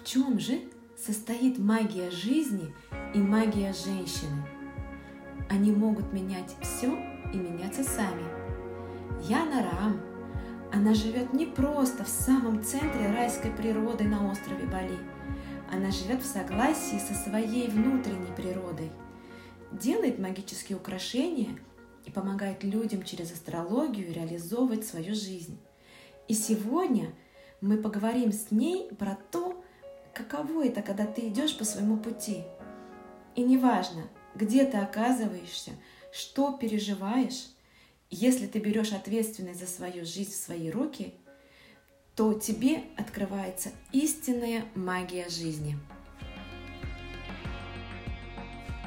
В чем же состоит магия жизни и магия женщины? Они могут менять все и меняться сами. Яна Рам, она живет не просто в самом центре райской природы на острове Бали. Она живет в согласии со своей внутренней природой, делает магические украшения и помогает людям через астрологию реализовывать свою жизнь. И сегодня мы поговорим с ней про то, каково это, когда ты идешь по своему пути. И неважно, где ты оказываешься, что переживаешь, если ты берешь ответственность за свою жизнь в свои руки, то тебе открывается истинная магия жизни.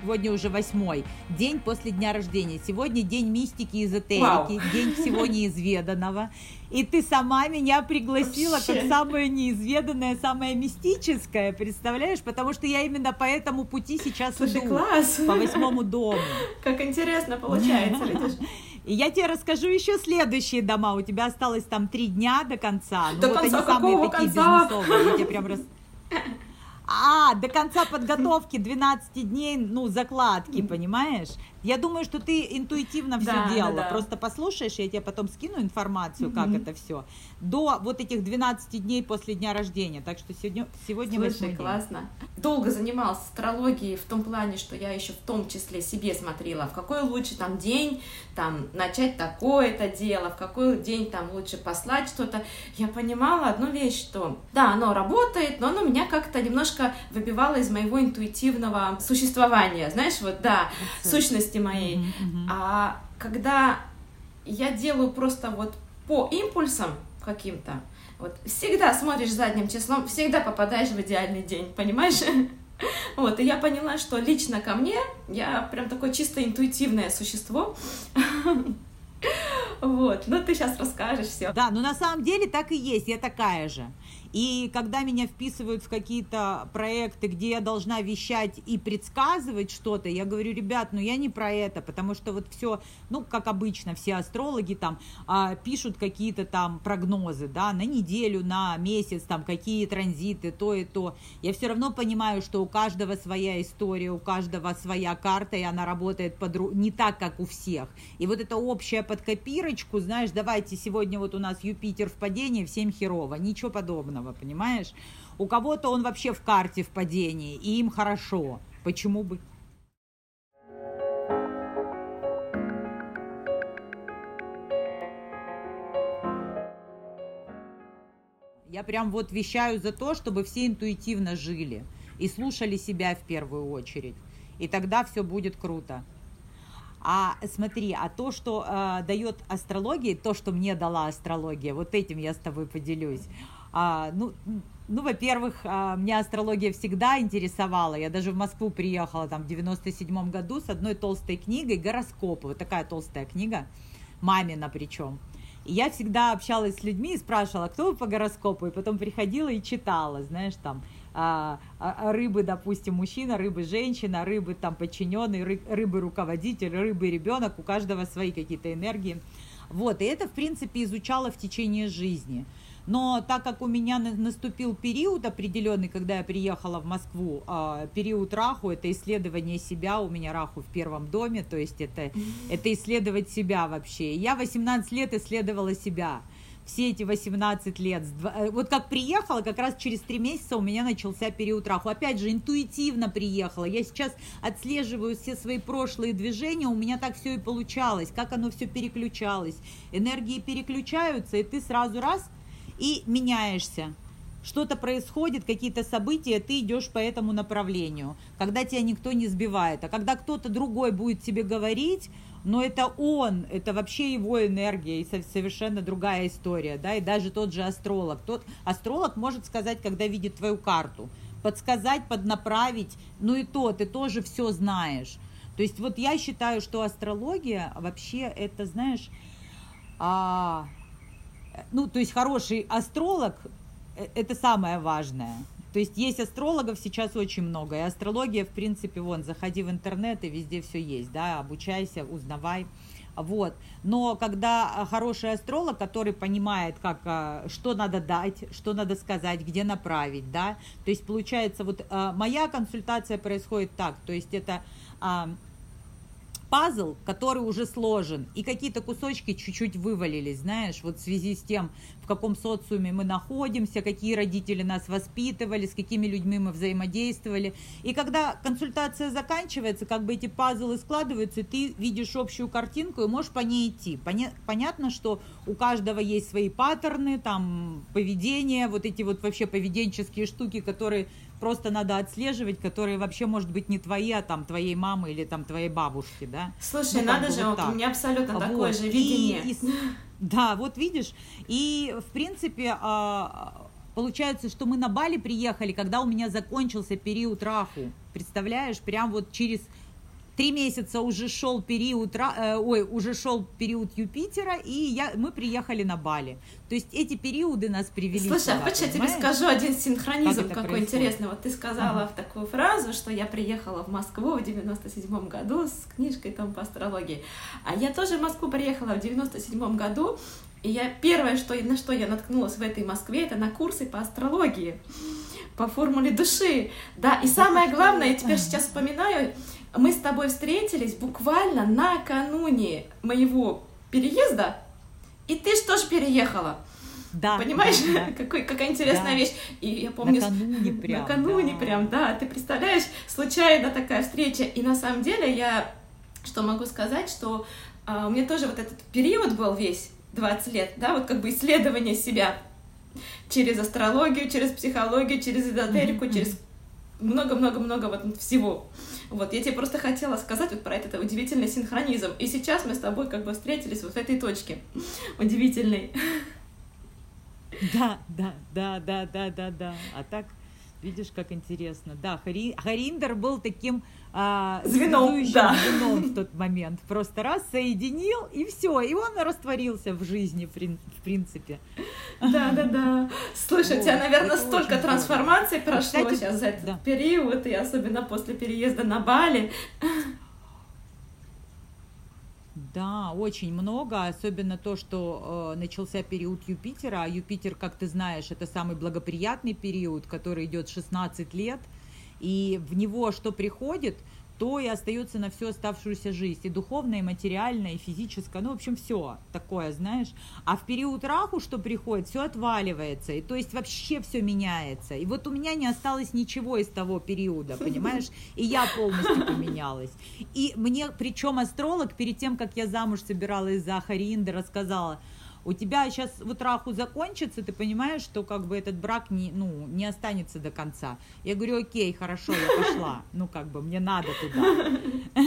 Сегодня уже восьмой день после дня рождения. Сегодня день мистики и эзотерики, Вау. день всего неизведанного. И ты сама меня пригласила Вообще. как самое неизведанное, самое мистическое, представляешь? Потому что я именно по этому пути сейчас Слушай, иду. класс! По восьмому дому. Как интересно получается, видишь? И я тебе расскажу еще следующие дома. У тебя осталось там три дня до конца. Ну До вот конца они самые такие конца? бизнесовые. Я тебе прям рас... А, до конца подготовки 12 дней, ну, закладки, понимаешь? Я думаю, что ты интуитивно все Да, да, делала. да. Просто послушаешь, я тебе потом скину информацию, как Мгм. это все. До вот этих 12 дней после дня рождения. Так что сегодня, сегодня Слушай, день. классно. Долго занималась астрологией в том плане, что я еще в том числе себе смотрела, в какой лучше там день там начать такое-то дело, в какой день там лучше послать что-то. Я понимала одну вещь, что да, оно работает, но оно меня как-то немножко выбивало из моего интуитивного существования. Знаешь, вот да, сущности моей. Мгм, мгм. А когда я делаю просто вот по импульсам каким-то, вот всегда смотришь задним числом, всегда попадаешь в идеальный день, понимаешь? Вот, и я поняла, что лично ко мне я прям такое чисто интуитивное существо. Вот, ну ты сейчас расскажешь все. Да, но на самом деле так и есть, я такая же. И когда меня вписывают в какие-то проекты, где я должна вещать и предсказывать что-то, я говорю, ребят, ну я не про это, потому что вот все, ну как обычно, все астрологи там а, пишут какие-то там прогнозы, да, на неделю, на месяц, там какие транзиты, то и то. Я все равно понимаю, что у каждого своя история, у каждого своя карта, и она работает подру- не так, как у всех. И вот это общее под копирочку, знаешь, давайте сегодня вот у нас Юпитер в падении, всем херово, ничего подобного, понимаешь? У кого-то он вообще в карте в падении, и им хорошо. Почему бы Я прям вот вещаю за то, чтобы все интуитивно жили и слушали себя в первую очередь. И тогда все будет круто. А смотри, а то, что э, дает астрология, то, что мне дала астрология, вот этим я с тобой поделюсь. А, ну, ну, во-первых, а, меня астрология всегда интересовала. Я даже в Москву приехала там в 97 году с одной толстой книгой гороскопы. Вот такая толстая книга, мамина причем. И я всегда общалась с людьми и спрашивала, кто вы по гороскопу, и потом приходила и читала, знаешь, там, а, а, рыбы, допустим, мужчина, рыбы женщина, рыбы там подчиненный, ры- рыбы руководитель, рыбы ребенок, у каждого свои какие-то энергии. Вот, и это, в принципе, изучала в течение жизни. Но так как у меня на- наступил период определенный, когда я приехала в Москву, а, период Раху, это исследование себя, у меня Раху в первом доме, то есть это, это исследовать себя вообще. Я 18 лет исследовала себя. Все эти 18 лет. Э, Вот как приехала, как раз через три месяца у меня начался период Раху. Опять же, интуитивно приехала. Я сейчас отслеживаю все свои прошлые движения, у меня так все и получалось, как оно все переключалось. Энергии переключаются, и ты сразу раз и меняешься. Что-то происходит, какие-то события, ты идешь по этому направлению, когда тебя никто не сбивает. А когда кто-то другой будет тебе говорить, но это он, это вообще его энергия и со- совершенно другая история, да, и даже тот же астролог. Тот астролог может сказать, когда видит твою карту, подсказать, поднаправить, ну и то, ты тоже все знаешь. То есть вот я считаю, что астрология вообще это, знаешь, а, ну, то есть хороший астролог э, это самое важное. То есть есть астрологов сейчас очень много, и астрология, в принципе, вон, заходи в интернет, и везде все есть, да, обучайся, узнавай. Вот. Но когда хороший астролог, который понимает, как, а, что надо дать, что надо сказать, где направить, да, то есть получается, вот а, моя консультация происходит так, то есть это а, пазл, который уже сложен, и какие-то кусочки чуть-чуть вывалились, знаешь, вот в связи с тем, в каком социуме мы находимся, какие родители нас воспитывали, с какими людьми мы взаимодействовали. И когда консультация заканчивается, как бы эти пазлы складываются, ты видишь общую картинку и можешь по ней идти. Понятно, что у каждого есть свои паттерны, там, поведение, вот эти вот вообще поведенческие штуки, которые просто надо отслеживать, которые вообще, может быть, не твои, а там твоей мамы или там твоей бабушки, да. Слушай, ну, надо же, вот у меня абсолютно вот. такое же видение. И, и, да, вот видишь, и в принципе а, получается, что мы на Бали приехали, когда у меня закончился период Раху, представляешь, прям вот через три месяца уже шел период, э, ой, уже шел период Юпитера, и я, мы приехали на Бали. То есть эти периоды нас привели Слушай, сюда, а хочешь я тебе скажу один синхронизм как какой интересный? Вот ты сказала ага. такую фразу, что я приехала в Москву в 97 году с книжкой там по астрологии. А я тоже в Москву приехала в 97 году, и я первое, что, на что я наткнулась в этой Москве, это на курсы по астрологии, по формуле души. Да, и самое главное, я теперь сейчас вспоминаю, мы с тобой встретились буквально накануне моего переезда, и ты что ж переехала? Да. Понимаешь, да, да. Какой, какая интересная да. вещь. И я помню... Накануне прям. Накануне да. прям, да. Ты представляешь, случайно такая встреча. И на самом деле я что могу сказать, что а, у меня тоже вот этот период был весь 20 лет, да, вот как бы исследование себя через астрологию, через психологию, через эзотерику, mm-hmm. через много-много-много вот всего. Вот, я тебе просто хотела сказать вот про этот удивительный синхронизм. И сейчас мы с тобой как бы встретились вот в этой точке удивительной. Да, да, да, да, да, да, да. А так, видишь, как интересно. Да, Хари... Хариндер был таким а, звеном, да. звеном в тот момент. Просто раз соединил, и все, и он растворился в жизни, в принципе. Да, да, да. Слушай, вот, у тебя, наверное, столько трансформаций здорово. прошло Кстати, сейчас за этот да. период, и особенно после переезда на Бали. Да, очень много, особенно то, что э, начался период Юпитера, а Юпитер, как ты знаешь, это самый благоприятный период, который идет 16 лет, и в него что приходит, то и остается на всю оставшуюся жизнь, и духовное, и материальное, и физическое, ну, в общем, все такое, знаешь. А в период раху, что приходит, все отваливается, и то есть вообще все меняется. И вот у меня не осталось ничего из того периода, понимаешь, и я полностью поменялась. И мне, причем астролог, перед тем, как я замуж собиралась за Харинда, рассказала, у тебя сейчас вот раху закончится, ты понимаешь, что как бы этот брак не, ну, не останется до конца. Я говорю, окей, хорошо, я пошла. Ну, как бы, мне надо туда.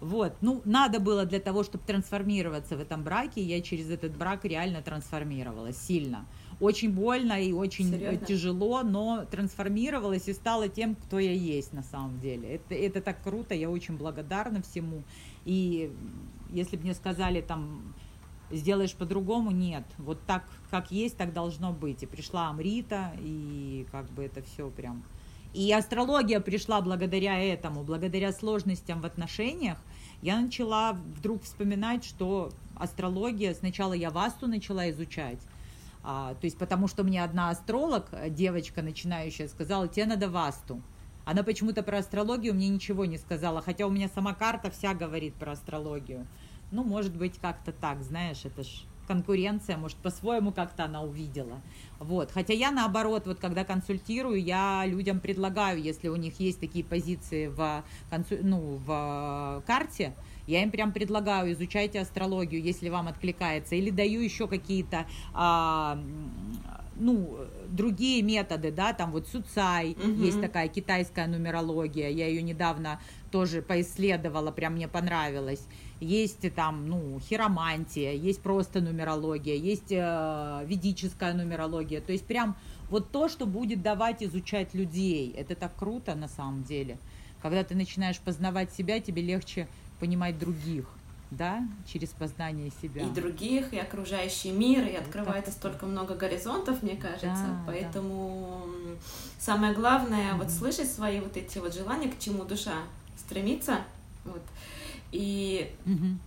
Вот, ну, надо было для того, чтобы трансформироваться в этом браке, я через этот брак реально трансформировалась сильно. Очень больно и очень Серьезно? тяжело, но трансформировалась и стала тем, кто я есть на самом деле. Это, это так круто, я очень благодарна всему. И если бы мне сказали там, сделаешь по-другому, нет. Вот так, как есть, так должно быть. И пришла Амрита, и как бы это все прям... И астрология пришла благодаря этому, благодаря сложностям в отношениях. Я начала вдруг вспоминать, что астрология, сначала я васту начала изучать, а, то есть потому что мне одна астролог, девочка начинающая, сказала, тебе надо васту. Она почему-то про астрологию мне ничего не сказала, хотя у меня сама карта вся говорит про астрологию. Ну, может быть, как-то так, знаешь, это ж конкуренция, может, по-своему как-то она увидела. Вот. Хотя я наоборот, вот когда консультирую, я людям предлагаю, если у них есть такие позиции в, консу... ну, в карте, я им прям предлагаю, изучайте астрологию, если вам откликается, или даю еще какие-то а, ну, другие методы, да, там вот Суцай, угу. есть такая китайская нумерология, я ее недавно тоже поисследовала, прям мне понравилось есть там, ну, хиромантия, есть просто нумерология, есть э, ведическая нумерология. То есть прям вот то, что будет давать изучать людей. Это так круто на самом деле. Когда ты начинаешь познавать себя, тебе легче понимать других да, через познание себя. И других, и окружающий мир, и открывается вот столько много горизонтов, мне кажется. Да, Поэтому да. самое главное mm-hmm. вот слышать свои вот эти вот желания, к чему душа стремится. Вот и. Mm-hmm.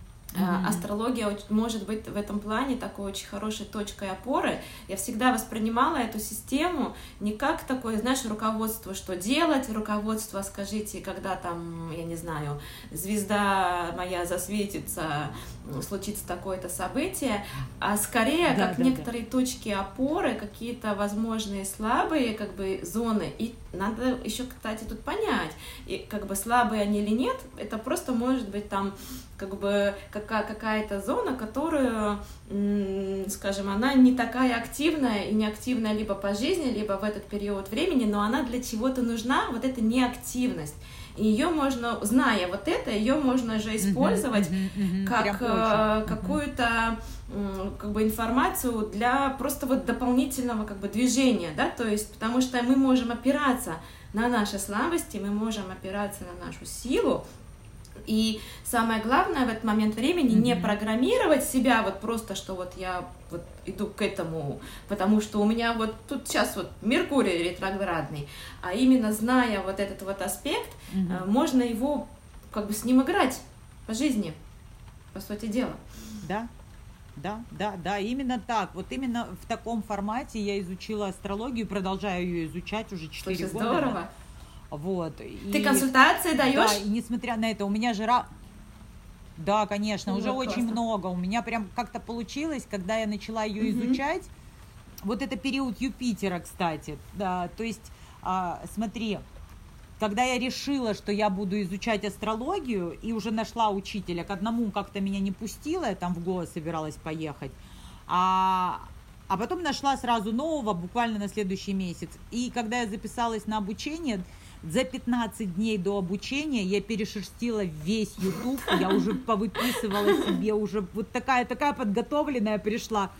Астрология может быть в этом плане такой очень хорошей точкой опоры. Я всегда воспринимала эту систему не как такое, знаешь, руководство, что делать, руководство, скажите, когда там, я не знаю, звезда моя засветится, случится такое-то событие, а скорее да, как да, некоторые да. точки опоры, какие-то возможные слабые как бы зоны. И надо еще, кстати, тут понять, и как бы слабые они или нет, это просто может быть там как бы какая- какая-то зона, которую, скажем, она не такая активная и не активная либо по жизни, либо в этот период времени, но она для чего-то нужна, вот эта неактивность. И ее можно, зная вот это, ее можно же использовать uh-huh, uh-huh, uh-huh. как э, какую-то как бы информацию для просто вот дополнительного как бы движения, да, то есть потому что мы можем опираться на наши слабости, мы можем опираться на нашу силу, и самое главное в этот момент времени mm-hmm. не программировать себя вот просто, что вот я вот иду к этому, потому что у меня вот тут сейчас вот Меркурий ретроградный, а именно зная вот этот вот аспект, mm-hmm. можно его как бы с ним играть по жизни, по сути дела. Да, да, да, да, именно так. Вот именно в таком формате я изучила астрологию, продолжаю ее изучать уже 4 Слушай, года. здорово. Вот. Ты и, консультации даешь? Да, и несмотря на это, у меня жира... Да, конечно, ну, уже классно. очень много. У меня прям как-то получилось, когда я начала ее угу. изучать. Вот это период Юпитера, кстати. Да, то есть, а, смотри, когда я решила, что я буду изучать астрологию, и уже нашла учителя, к одному как-то меня не пустила, я там в голос собиралась поехать, а, а потом нашла сразу нового, буквально на следующий месяц. И когда я записалась на обучение, за 15 дней до обучения я перешерстила весь YouTube, я уже повыписывала себе, уже вот такая, такая подготовленная пришла.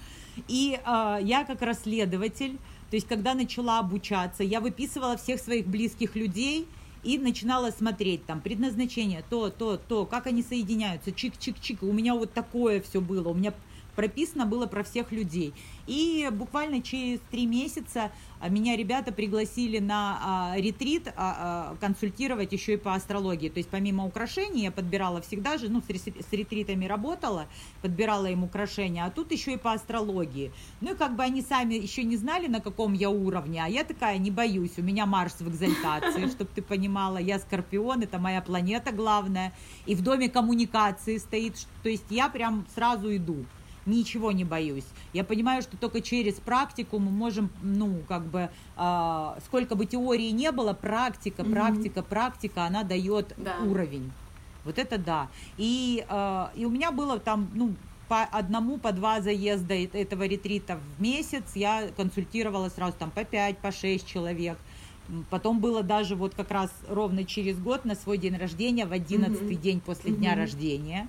И э, я как расследователь, то есть когда начала обучаться, я выписывала всех своих близких людей и начинала смотреть там предназначение, то, то, то, как они соединяются, чик-чик-чик. У меня вот такое все было. У меня прописано было про всех людей. И буквально через три месяца а, меня ребята пригласили на а, ретрит а, консультировать еще и по астрологии. То есть помимо украшений я подбирала всегда же, ну с ретритами работала, подбирала им украшения, а тут еще и по астрологии. Ну и как бы они сами еще не знали, на каком я уровне, а я такая, не боюсь, у меня Марс в экзальтации, чтобы ты понимала, я Скорпион, это моя планета главная, и в доме коммуникации стоит, то есть я прям сразу иду ничего не боюсь. Я понимаю, что только через практику мы можем, ну, как бы, э, сколько бы теории не было, практика, практика, mm-hmm. практика, она дает да. уровень. Вот это да. И, э, и у меня было там, ну, по одному, по два заезда этого ретрита в месяц. Я консультировала сразу там по пять, по шесть человек. Потом было даже вот как раз ровно через год на свой день рождения, в одиннадцатый mm-hmm. день после mm-hmm. дня рождения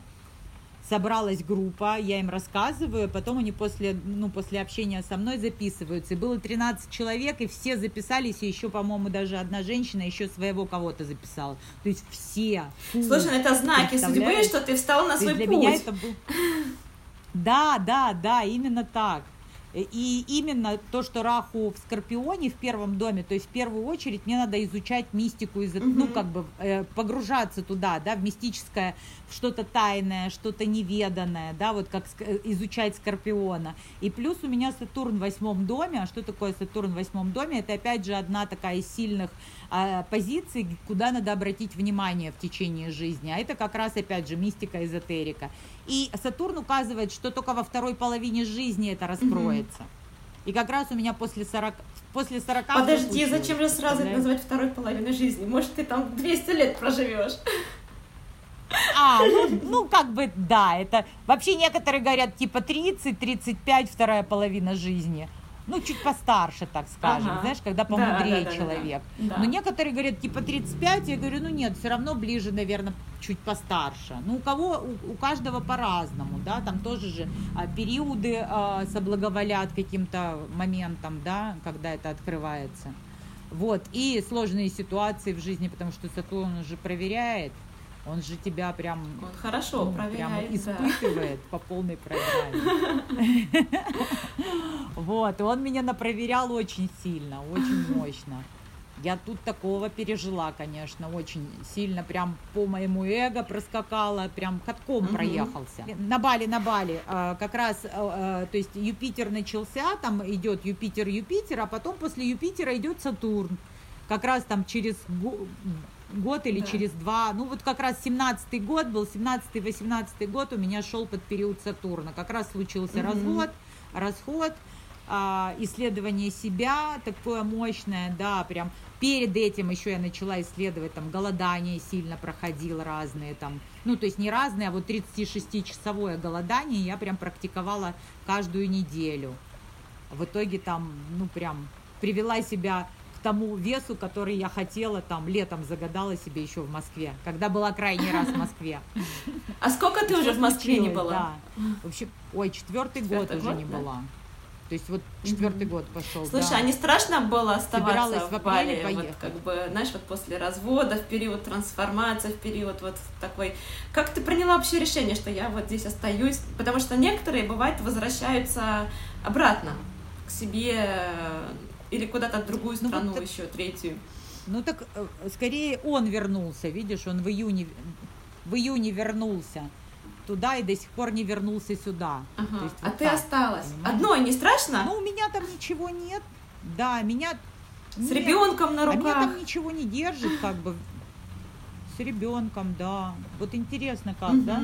собралась группа, я им рассказываю, потом они после, ну, после общения со мной записываются. И было 13 человек, и все записались, и еще, по-моему, даже одна женщина еще своего кого-то записала. То есть все. Слушай, ну это знаки судьбы, что ты встал на свой путь. Меня это был... Да, да, да, именно так. И именно то, что Раху в Скорпионе в первом доме, то есть в первую очередь мне надо изучать мистику, из, угу. ну как бы э, погружаться туда, да, в мистическое, в что-то тайное, что-то неведанное, да, вот как э, изучать Скорпиона. И плюс у меня Сатурн в восьмом доме, а что такое Сатурн в восьмом доме? Это опять же одна такая из сильных э, позиций, куда надо обратить внимание в течение жизни. А это как раз опять же мистика, эзотерика. И Сатурн указывает, что только во второй половине жизни это раскроется. И как раз у меня после 40, после 40 Подожди, зачем же сразу это называть второй половиной жизни? Может, ты там 200 лет проживешь? А, ну, ну, как бы, да, это... Вообще некоторые говорят, типа, 30-35, вторая половина жизни ну, чуть постарше, так скажем, ага. знаешь, когда помудрее да, да, человек. Да, да, да. Но некоторые говорят, типа 35, я говорю, ну нет, все равно ближе, наверное, чуть постарше. Ну, у кого, у, у каждого по-разному, да, там тоже же а, периоды а, соблаговолят каким-то моментом, да, когда это открывается. Вот, и сложные ситуации в жизни, потому что Сатурн уже проверяет, он же тебя прям он хорошо ну, проверяет, прям испытывает да. по полной программе. Вот, и он меня напроверял очень сильно, очень мощно. Я тут такого пережила, конечно, очень сильно, прям по моему эго проскакала, прям катком Мгм. проехался. На Бали, на Бали, э, как раз, э, э, то есть Юпитер начался, там идет Юпитер, Юпитер, а потом после Юпитера идет Сатурн. Как раз там через год или Да. через два, ну вот как раз 17-й год был, 17-18 год у меня шел под период Сатурна. Как раз случился Мгм. развод, расход, а, исследование себя такое мощное, да, прям перед этим еще я начала исследовать, там, голодание сильно проходило разные, там, ну, то есть не разные, а вот 36-часовое голодание я прям практиковала каждую неделю. В итоге там, ну, прям привела себя тому весу, который я хотела, там, летом загадала себе еще в Москве, когда была крайний раз в Москве. А сколько ты уже в Москве не была? Да. В общем, ой, четвертый год уже не была. То есть вот четвертый год пошел. Слушай, а не страшно было оставаться в Бали? Вот как бы, знаешь, вот после развода, в период трансформации, в период вот такой. Как ты приняла вообще решение, что я вот здесь остаюсь? Потому что некоторые, бывает, возвращаются обратно к себе или куда-то в другую Ну, вот страну, еще третью. Ну так э, скорее он вернулся, видишь, он в июне, в июне вернулся туда и до сих пор не вернулся сюда. Ага. То есть а вот ты так, осталась. понимаешь? Одной не страшно? Ну у меня там ничего нет, да, меня... С нет. ребенком на А меня руках. там ничего не держит, как бы, с ребенком, да. Вот интересно как, Мгм. да?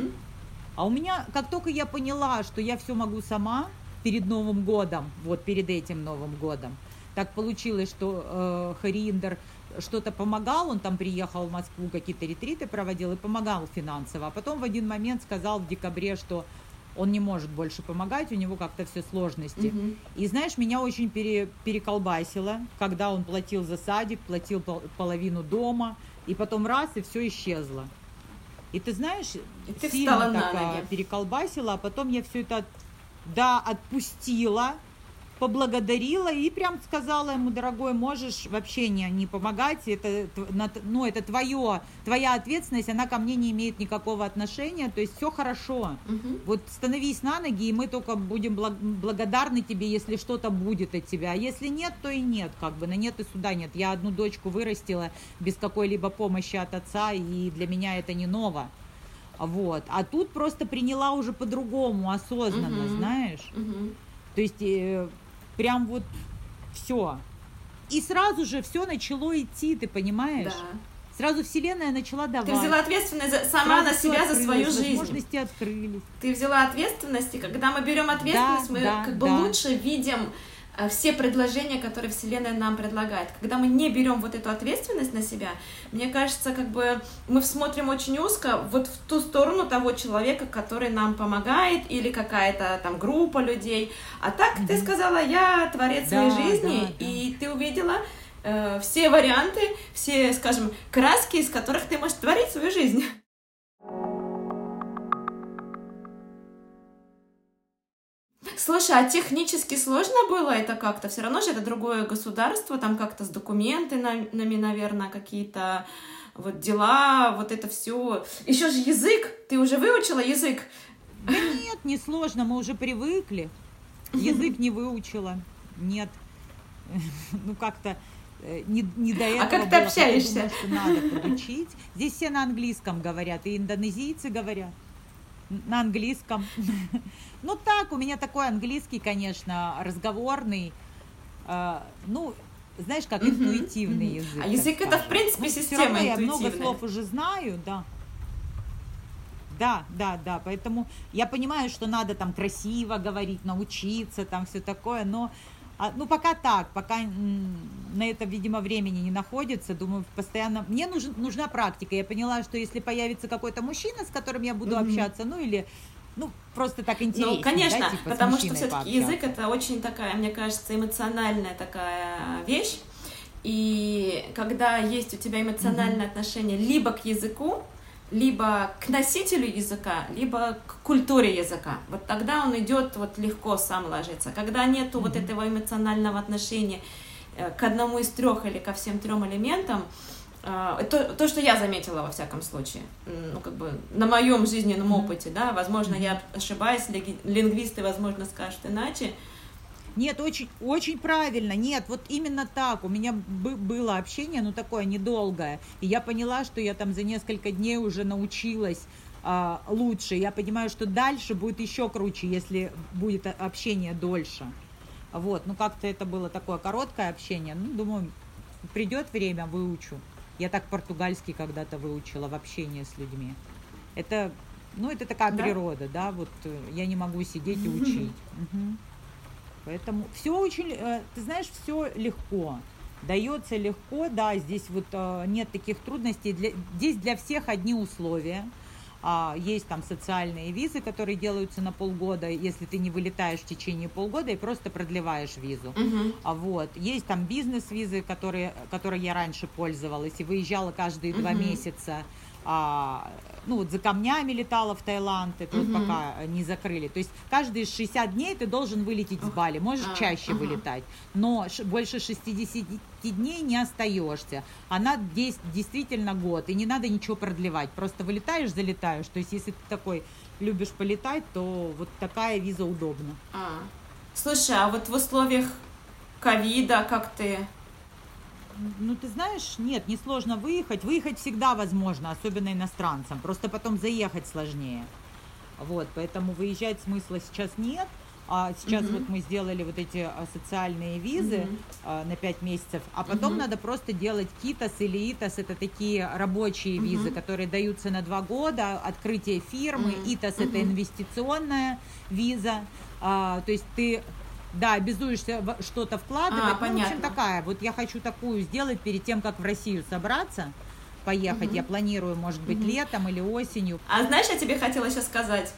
А у меня, как только я поняла, что я все могу сама перед Новым годом, вот перед этим Новым годом, так получилось, что э, Хариндер что-то помогал, он там приехал в Москву, какие-то ретриты проводил и помогал финансово. А потом в один момент сказал в декабре, что он не может больше помогать, у него как-то все сложности. Мгм. И знаешь, меня очень пере- переколбасило, когда он платил за садик, платил пол- половину дома, и потом раз, и все исчезло. И ты знаешь, И ты сильно встала на так, ноги. переколбасила, а потом я все это, да, отпустила, поблагодарила и прям сказала ему, дорогой, можешь вообще не, не помогать, это, ну, это твое, твоя ответственность, она ко мне не имеет никакого отношения, то есть все хорошо. Мгм. Вот становись на ноги, и мы только будем благ- благодарны тебе, если что-то будет от тебя. А если нет, то и нет, как бы, на нет и суда нет. Я одну дочку вырастила без какой-либо помощи от отца, и для меня это не ново. Вот. А тут просто приняла уже по-другому, осознанно, Мгм. знаешь. Мгм. То есть э, прям вот все. И сразу же все начало идти, ты понимаешь? Да. Сразу Вселенная начала давать. Ты взяла ответственность за- сама Сразу на себя за свою жизнь. Возможности открылись. Ты взяла ответственность, и когда мы берем ответственность, Да, мы да, как бы да. лучше видим все предложения, которые Вселенная нам предлагает. Когда мы не берем вот эту ответственность на себя, мне кажется, как бы мы смотрим очень узко вот в ту сторону того человека, который нам помогает, или какая-то там группа людей. А так ты Мгм. сказала, я творец Да, своей жизни, да, да. и ты увидела э, все варианты, все, скажем, краски, из которых ты можешь творить свою жизнь. Слушай, а технически сложно было это как-то? Все равно же это другое государство, там как-то с документами, наверное, какие-то вот дела, вот это все. Еще же язык. Ты уже выучила язык? Да нет, не сложно, мы уже привыкли. Язык не выучила. Нет. Ну как-то э, не, не до этого. А как ты было, общаешься? думаю, что надо подучить. Здесь все на английском говорят, и индонезийцы говорят на английском. Ну так, у меня такой английский, конечно, разговорный. Э, Ну, знаешь, как интуитивный язык. А язык это, в принципе, Ну, система я много слов уже знаю, да. Да, да, да, поэтому я понимаю, что надо там красиво говорить, научиться, там все такое, но а, ну пока так, пока на это, видимо, времени не находится, думаю, постоянно, мне нужен, нужна практика, я поняла, что если появится какой-то мужчина, с которым я буду Мгм. общаться, ну или, ну просто так интересно, Ну, конечно, да, типа, потому что все-таки язык это очень такая, мне кажется, эмоциональная такая вещь. И когда есть у тебя эмоциональное отношение либо к языку, либо к носителю языка, либо к культуре языка. Вот тогда он идет вот легко сам ложится. Когда нету вот Мгм. этого эмоционального отношения э, к одному из трех или ко всем трем элементам, э, то, то, что я заметила во всяком случае, ну как бы на моем жизненном опыте, да, возможно, я ошибаюсь, лингвисты, возможно, скажут иначе. Нет, очень, очень правильно. Нет, вот именно так. У меня было общение, ну такое недолгое. И я поняла, что я там за несколько дней уже научилась а, лучше. Я понимаю, что дальше будет еще круче, если будет общение дольше. Вот, ну как-то это было такое короткое общение. Ну, думаю, придет время, выучу. Я так португальский когда-то выучила в общении с людьми. Это, ну, это такая да? природа, да, вот э, я не могу сидеть и учить. Угу. Поэтому все очень, э, ты знаешь, все легко. Дается легко, да, здесь вот э, нет таких трудностей. Для, здесь для всех одни условия. А, есть там социальные визы, которые делаются на полгода, если ты не вылетаешь в течение полгода и просто продлеваешь визу. Uh-huh. А, вот. Есть там бизнес-визы, которые, которые я раньше пользовалась и выезжала каждые uh-huh. два месяца а, ну вот за камнями летала в Таиланд, это угу. вот пока не закрыли. То есть каждые 60 дней ты должен вылететь с Бали, можешь а, чаще угу. вылетать, но больше 60 дней не остаешься. Она действительно год, и не надо ничего продлевать, просто вылетаешь, залетаешь. То есть если ты такой любишь полетать, то вот такая виза удобна. А. Слушай, а вот в условиях ковида как ты ну, ты знаешь, нет, несложно выехать. Выехать всегда возможно, особенно иностранцам. Просто потом заехать сложнее. Вот, поэтому выезжать смысла сейчас нет. А сейчас угу. вот мы сделали вот эти а, социальные визы угу. а, на 5 месяцев, а потом угу. надо просто делать КИТОС или ИТОС, это такие рабочие угу. визы, которые даются на 2 года, открытие фирмы, угу. ИТОС угу. это инвестиционная виза, а, то есть ты да, обязуешься что-то вкладывать. А, ну, в общем, такая. Вот я хочу такую сделать перед тем, как в Россию собраться. Поехать. Угу. Я планирую, может быть, угу. летом или осенью. А знаешь, я тебе хотела сейчас сказать.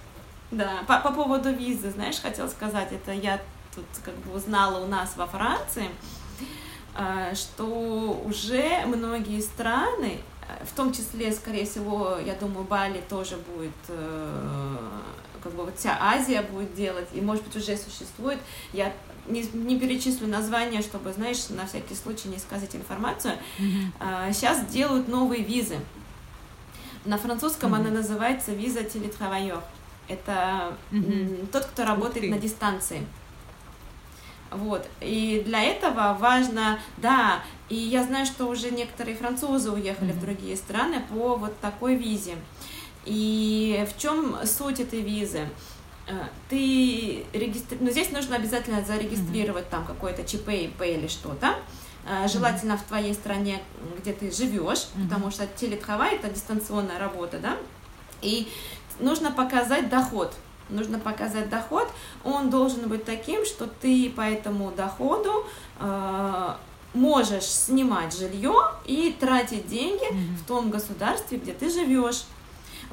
Да, по, по поводу визы, знаешь, хотела сказать, это я тут как бы узнала у нас во Франции, а, что уже многие страны, в том числе, скорее всего, я думаю, Бали тоже будет э, как бы вот вся Азия будет делать, и, может быть, уже существует. Я не, не перечислю название, чтобы, знаешь, на всякий случай не сказать информацию. Mm-hmm. А, сейчас делают новые визы. На французском mm-hmm. она называется виза телетравайер. Это mm-hmm. тот, кто работает на дистанции. Вот. И для этого важно, да, и я знаю, что уже некоторые французы уехали mm-hmm. в другие страны по вот такой визе. И в чем суть этой визы? Э, ты регистри... ну, здесь нужно обязательно зарегистрировать mm-hmm. там какое-то ЧП, ИП или что-то. Э, желательно mm-hmm. в твоей стране, где ты живешь, mm-hmm. потому что телетрава это дистанционная работа, да. И нужно показать доход. Нужно показать доход. Он должен быть таким, что ты по этому доходу э, можешь снимать жилье и тратить деньги mm-hmm. в том государстве, где ты живешь.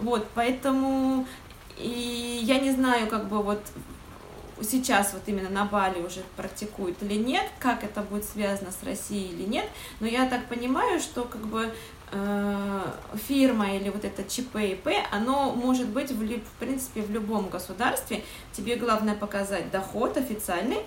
Вот, поэтому и я не знаю, как бы вот сейчас вот именно на Бали уже практикуют или нет, как это будет связано с Россией или нет, но я так понимаю, что как бы э, фирма или вот это ЧП оно может быть в, в принципе в любом государстве, тебе главное показать доход официальный,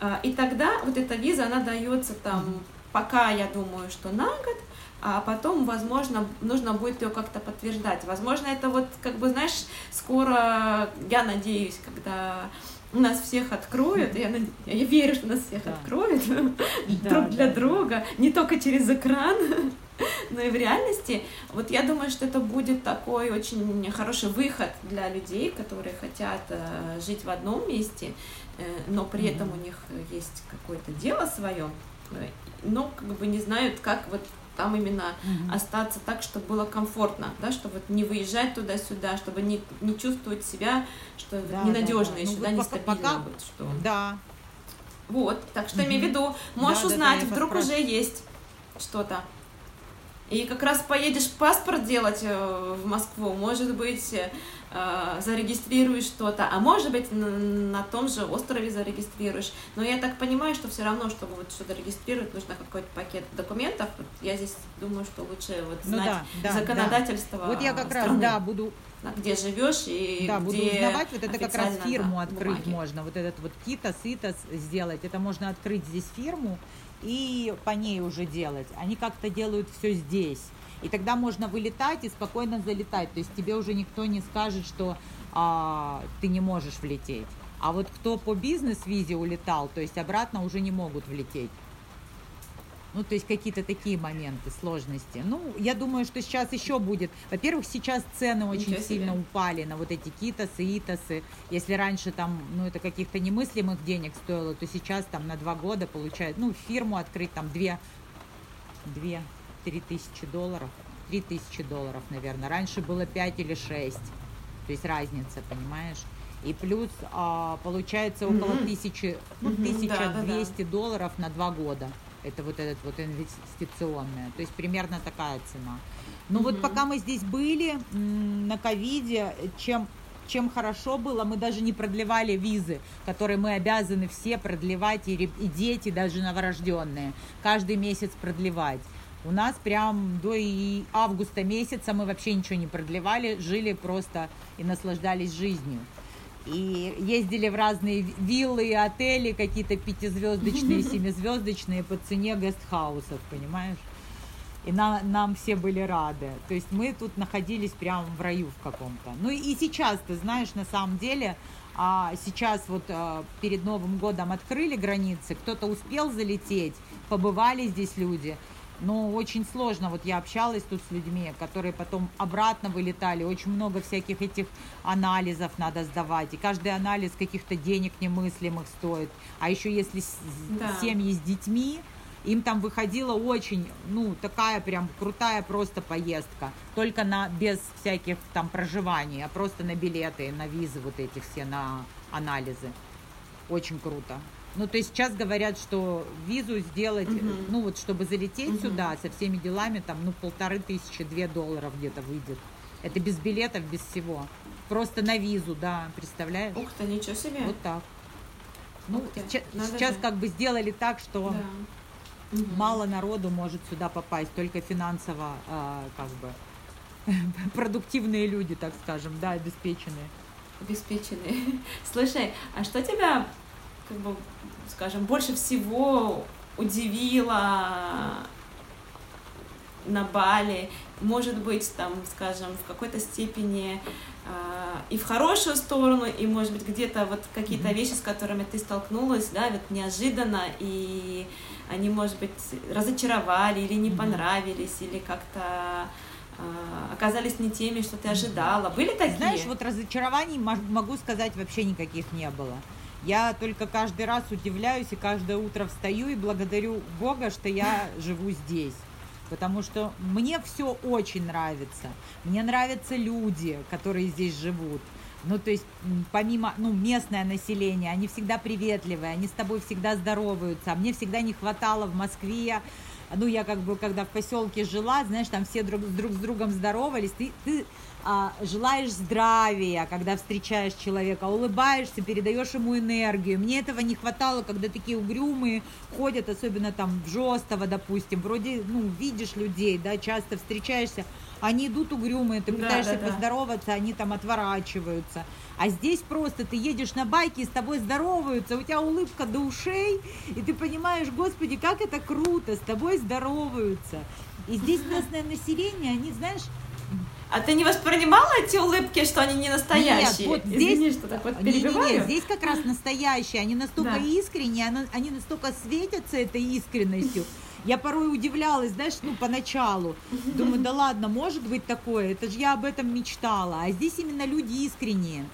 э, и тогда вот эта виза, она дается там, пока я думаю, что на год, а потом, возможно, нужно будет ее как-то подтверждать. Возможно, это вот, как бы, знаешь, скоро, я надеюсь, когда нас всех откроют, я, я верю, что нас всех да. откроют да, друг для да. друга, не только через экран, но и в реальности. Вот я думаю, что это будет такой очень хороший выход для людей, которые хотят э, жить в одном месте, э, но при этом у них есть какое-то дело свое, э, но как бы не знают, как вот там именно угу. остаться так, чтобы было комфортно, да, чтобы вот не выезжать туда-сюда, чтобы не, не чувствовать себя, что да, ненадежно, да, да. и ну, вот нестабильно пока... быть. Что... Да. Вот, так что угу. имей в виду, можешь да, узнать, да, вдруг уже есть что-то. И как раз поедешь паспорт делать э, в Москву, может быть, э, зарегистрируешь что-то, а может быть, на том же острове зарегистрируешь. Но я так понимаю, что все равно, чтобы вот что-то регистрировать, нужно какой-то пакет документов. Я здесь думаю, что лучше вот ну знать ну, да, да, законодательство. Да. Вот я как страны, раз, да, буду где живешь и да, где буду узнавать, вот это как раз фирму да, открыть бумаги. можно, вот этот вот КИТОС, ИТОС сделать, это можно открыть здесь фирму, и по ней уже делать. Они как-то делают все здесь. И тогда можно вылетать и спокойно залетать. То есть тебе уже никто не скажет, что а, ты не можешь влететь. А вот кто по бизнес-визе улетал, то есть обратно уже не могут влететь. Ну, то есть какие-то такие моменты, сложности. Ну, я думаю, что сейчас еще будет. Во-первых, сейчас цены очень Ничего сильно себе. упали на вот эти китосы, итосы. Если раньше там, ну, это каких-то немыслимых денег стоило, то сейчас там на два года получают, ну, фирму открыть там две, две, три тысячи долларов. Три тысячи долларов, наверное. Раньше было пять или шесть. То есть разница, понимаешь? И плюс а, получается около тысячи, ну, Мгм, да, да, да. 1200 долларов на два года. Это вот этот вот инвестиционная. То есть примерно такая цена. Ну вот Мгм. пока мы здесь были на ковиде, чем чем хорошо было, мы даже не продлевали визы, которые мы обязаны все продлевать, и, и дети, даже новорожденные, каждый месяц продлевать. У нас прям до и августа месяца мы вообще ничего не продлевали, жили просто и наслаждались жизнью. И ездили в разные виллы и отели, какие-то пятизвездочные, семизвездочные по цене гестхаусов, понимаешь? И на- нам все были рады. То есть мы тут находились прямо в раю в каком-то. Ну и, и сейчас, ты знаешь, на самом деле, а, сейчас вот а, перед Новым годом открыли границы, кто-то успел залететь, побывали здесь люди. Но очень сложно, вот я общалась тут с людьми, которые потом обратно вылетали, очень много всяких этих анализов надо сдавать, и каждый анализ каких-то денег немыслимых стоит. А еще если Да. семьи с детьми, им там выходила очень, ну, такая прям крутая просто поездка. Только на, без всяких там проживаний, а просто на билеты, на визы вот эти все, на анализы. Очень круто. Ну, то есть сейчас говорят, что визу сделать, Мгм. ну, вот чтобы залететь Мгм. сюда со всеми делами, там, ну, полторы тысячи, две долларов где-то выйдет. Это без билетов, без всего. Просто на визу, да, представляешь? Ух ты, ничего себе. Вот так. Ну, сейчас же. как бы сделали так, что Да. Мало народу может сюда попасть, только финансово, а, как бы, продуктивные люди, так скажем, да, обеспеченные. обеспеченные. Слушай, а что тебя, как бы, скажем, больше всего удивило на Бали? Может быть, там, скажем, в какой-то степени а, и в хорошую сторону, и, может быть, где-то вот какие-то Мгм. вещи, с которыми ты столкнулась, да, вот неожиданно, и они, может быть, разочаровали или не Мгм. понравились, или как-то а, оказались не теми, что ты ожидала. Были такие? Знаешь, вот разочарований могу сказать вообще никаких не было. Я только каждый раз удивляюсь и каждое утро встаю и благодарю Бога, что я живу здесь. Потому что мне все очень нравится. Мне нравятся люди, которые здесь живут. Ну, то есть, помимо, ну, местное население, они всегда приветливые, они с тобой всегда здороваются. А мне всегда не хватало в Москве, ну, я как бы, когда в поселке жила, знаешь, там все друг, друг с другом здоровались, ты, ты желаешь здравия, когда встречаешь человека, улыбаешься, передаешь ему энергию. Мне этого не хватало, когда такие угрюмые ходят, особенно там в Жестово, допустим, вроде, ну, видишь людей, да, часто встречаешься, они идут угрюмые, ты Да, пытаешься да, да. поздороваться, они там отворачиваются. А здесь просто ты едешь на байке, и с тобой здороваются, у тебя улыбка до ушей, и ты понимаешь, господи, как это круто, с тобой здороваются. И здесь местное население, они, знаешь, А ты не воспринимала эти улыбки, что они не настоящие? Нет, вот здесь, Извини, что так вот не, не, не, перебиваю. здесь как раз настоящие, они настолько Да. искренние, они, они настолько светятся этой искренностью. Я порой удивлялась, знаешь, ну, поначалу. Думаю, да ладно, может быть такое, это же я об этом мечтала. А здесь именно люди искренние.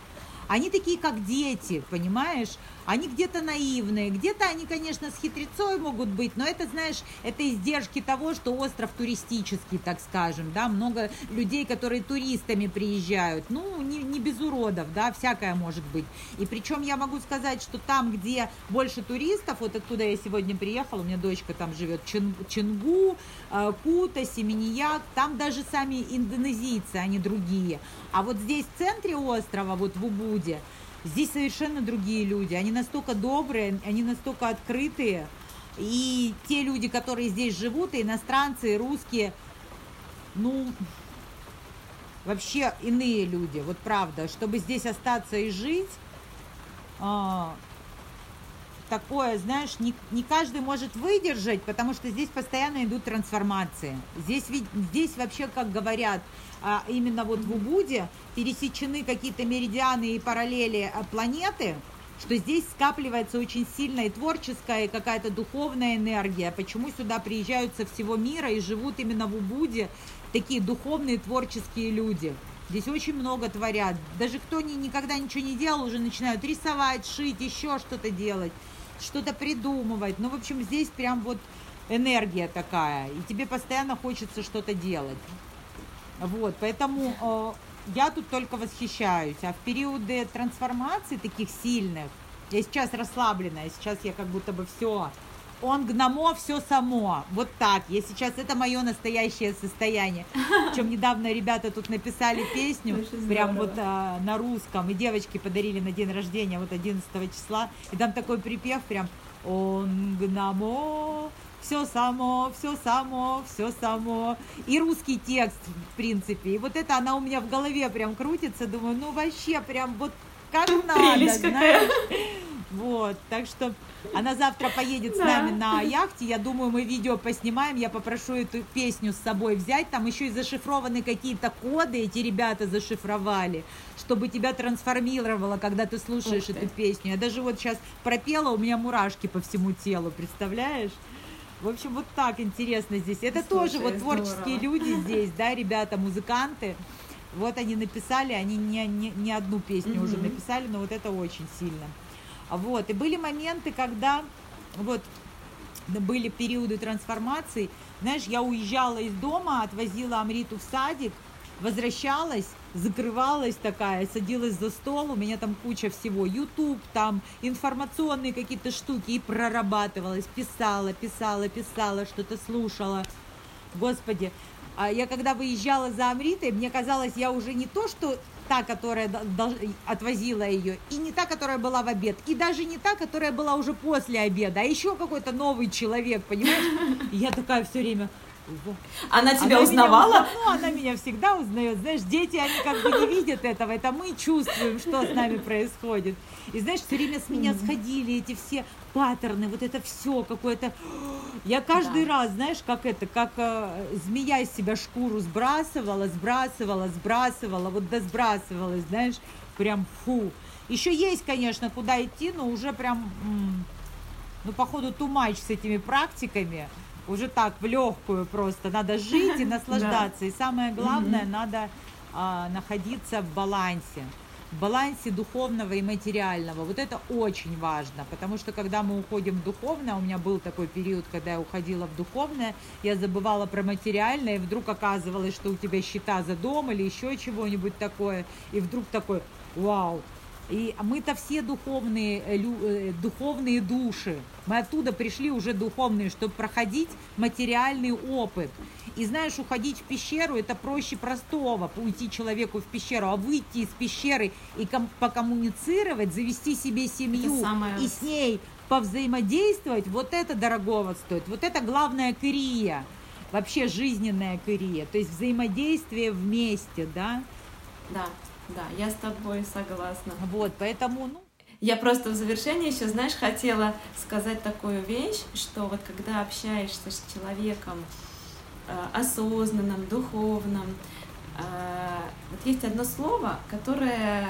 Они такие, как дети, понимаешь? Они где-то наивные, где-то они, конечно, с хитрецой могут быть, но это, знаешь, это издержки того, что остров туристический, так скажем, да, много людей, которые туристами приезжают, ну, не, не без уродов, да, всякое может быть. И причем я могу сказать, что там, где больше туристов, вот откуда я сегодня приехала, у меня дочка там живет, Чин- Чингу, э, Кута, Семенияк, там даже сами индонезийцы, они другие. А вот здесь, в центре острова, вот в Убуде, здесь совершенно другие люди. Они настолько добрые, они настолько открытые. И те люди, которые здесь живут, и иностранцы, и русские, ну, вообще иные люди, вот правда. Чтобы здесь остаться и жить, а, такое, знаешь, не, не каждый может выдержать, потому что здесь постоянно идут трансформации. Здесь, здесь вообще, как говорят, а, именно вот в Убуде пересечены какие-то меридианы и параллели а, планеты, что здесь скапливается очень сильная и творческая, и какая-то духовная энергия. Почему сюда приезжают со всего мира и живут именно в Убуде такие духовные творческие люди. Здесь очень много творят. Даже кто ни, никогда ничего не делал, уже начинают рисовать, шить, еще что-то делать, что-то придумывать. Ну, в общем, здесь прям вот энергия такая, и тебе постоянно хочется что-то делать. Вот, поэтому э, я тут только восхищаюсь. А в периоды трансформации таких сильных, я сейчас расслабленная, сейчас я как будто бы все, он гнамо, все само. Вот так. Я сейчас, это мое настоящее состояние. Причем недавно ребята тут написали песню, прям вот а, на русском, и девочки подарили на день рождения, вот 11 числа, и там такой припев прям, он гнамо, все само, все само, все само. И русский текст, в принципе. И вот это она у меня в голове прям крутится. Думаю, ну вообще прям вот как надо, знаешь. Вот, так что она завтра поедет с нами на яхте. Я думаю, мы видео поснимаем. Я попрошу эту песню с собой взять. Там еще и зашифрованы какие-то коды. Эти ребята зашифровали, чтобы тебя трансформировало, когда ты слушаешь эту песню. Я даже вот сейчас пропела, у меня мурашки по всему телу, представляешь? В общем, вот так интересно здесь. Это Слушай, тоже вот творческие здорово. люди здесь, да, ребята, музыканты. Вот они написали, они не, не, не одну песню mm-hmm. уже написали, но вот это очень сильно. Вот, и были моменты, когда вот были периоды трансформации. Знаешь, я уезжала из дома, отвозила Амриту в садик, возвращалась, закрывалась такая, садилась за стол, у меня там куча всего, YouTube, там информационные какие-то штуки, и прорабатывалась, писала, писала, писала, что-то слушала. Господи, а я когда выезжала за Амритой, мне казалось, я уже не то, что та, которая отвозила ее, и не та, которая была в обед, и даже не та, которая была уже после обеда, а еще какой-то новый человек, понимаешь? И я такая все время, она тебя она узнавала? Меня, ну, она меня всегда узнает. Знаешь, дети, они как бы не видят этого, это мы чувствуем, что с нами происходит. И знаешь, все время с меня сходили эти все паттерны, вот это все какое-то... Я каждый да. раз, знаешь, как это, как э, змея из себя шкуру сбрасывала, сбрасывала, сбрасывала, вот да сбрасывалась, знаешь, прям фу. Еще есть, конечно, куда идти, но уже прям, ну, походу, тумач с этими практиками уже так в легкую просто. Надо жить и наслаждаться. И самое главное, надо а, находиться в балансе в балансе духовного и материального. Вот это очень важно, потому что когда мы уходим в духовное, у меня был такой период, когда я уходила в духовное, я забывала про материальное, и вдруг оказывалось, что у тебя счета за дом или еще чего-нибудь такое, и вдруг такой, вау, и мы-то все духовные, э, э, духовные души. Мы оттуда пришли уже духовные, чтобы проходить материальный опыт. И знаешь, уходить в пещеру это проще простого, уйти человеку в пещеру, а выйти из пещеры и ком- покоммуницировать, завести себе семью самое... и с ней повзаимодействовать, вот это дорогого стоит. Вот это главная кырия, вообще жизненная кырия, то есть взаимодействие вместе, да? Да. Да, я с тобой согласна. Вот, поэтому, ну, я просто в завершение еще, знаешь, хотела сказать такую вещь, что вот когда общаешься с человеком э, осознанным, духовным, э, вот есть одно слово, которое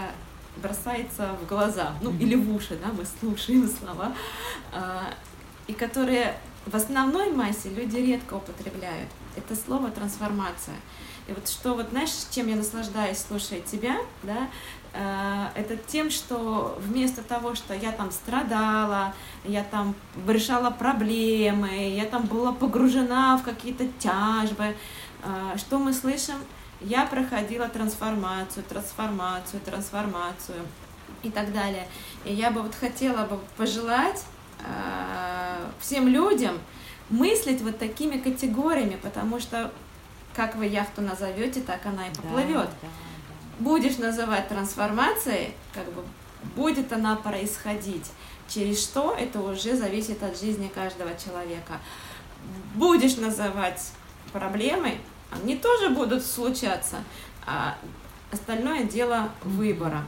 бросается в глаза, ну или в уши, да, мы слушаем слова, э, и которые в основной массе люди редко употребляют. Это слово трансформация. И вот что, вот знаешь, чем я наслаждаюсь, слушая тебя, да, э, это тем, что вместо того, что я там страдала, я там решала проблемы, я там была погружена в какие-то тяжбы, э, что мы слышим? Я проходила трансформацию, трансформацию, трансформацию и так далее. И я бы вот хотела бы пожелать э, всем людям мыслить вот такими категориями, потому что как вы яхту назовете, так она и поплывет. Да, да, да. Будешь называть трансформацией, как бы будет она происходить. Через что, это уже зависит от жизни каждого человека. Будешь называть проблемой, они тоже будут случаться, а остальное дело выбора.